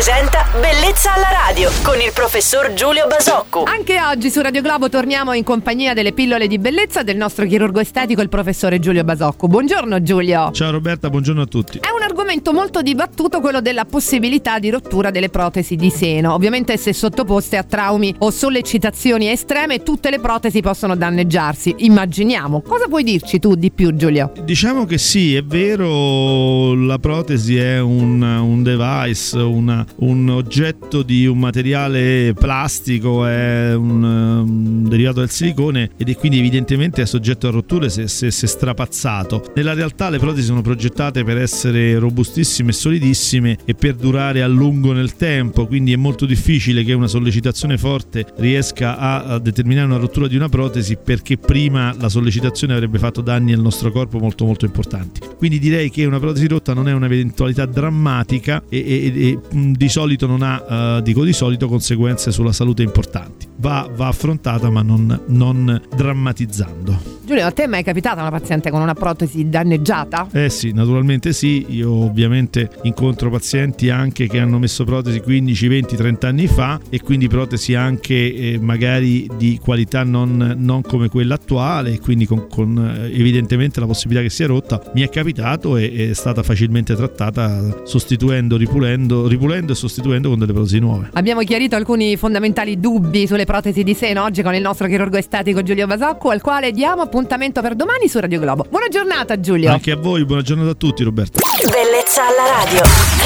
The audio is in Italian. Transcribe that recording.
presenta Bellezza alla radio con il professor Giulio Basocco. Anche oggi su Radio Globo torniamo in compagnia delle pillole di bellezza del nostro chirurgo estetico, il professore Giulio Basocco. Buongiorno Giulio. Ciao Roberta, buongiorno a tutti. È un argomento molto dibattuto quello della possibilità di rottura delle protesi di seno. Ovviamente se sottoposte a traumi o sollecitazioni estreme tutte le protesi possono danneggiarsi. Immaginiamo. Cosa puoi dirci tu di più Giulio? Diciamo che sì, è vero, la protesi è un, un device, una, un oggetto di un materiale plastico, è un, un, derivato dal silicone ed è quindi evidentemente è soggetto a rotture se, se, se strapazzato. Nella realtà le protesi sono progettate per essere robustissime e solidissime e per durare a lungo nel tempo, quindi è molto difficile che una sollecitazione forte riesca a, determinare una rottura di una protesi perché prima la sollecitazione avrebbe fatto danni al nostro corpo molto molto importanti. Quindi direi che una protesi rotta non è un'eventualità drammatica e, e, e di solito non ha, uh, dico di solito, conseguenze sulla salute importanti. Va, va affrontata ma non, non drammatizzando. Giulio, a te è mai capitata una paziente con una protesi danneggiata? Eh sì, naturalmente sì. Io ovviamente incontro pazienti anche che hanno messo protesi 15, 20, 30 anni fa e quindi protesi anche eh, magari di qualità non, non, come quella attuale e quindi con, con eh, evidentemente la possibilità che sia rotta. Mi è capitato e è stata facilmente trattata sostituendo, ripulendo, ripulendo e sostituendo con delle protesi nuove. Abbiamo chiarito alcuni fondamentali dubbi sulle protesi di seno oggi con il nostro chirurgo estetico Giulio Basocco al quale diamo appuntamento per domani su Radio Globo. Buona giornata Giulio. Anche a voi, buona giornata a tutti Roberto. Bellezza alla radio.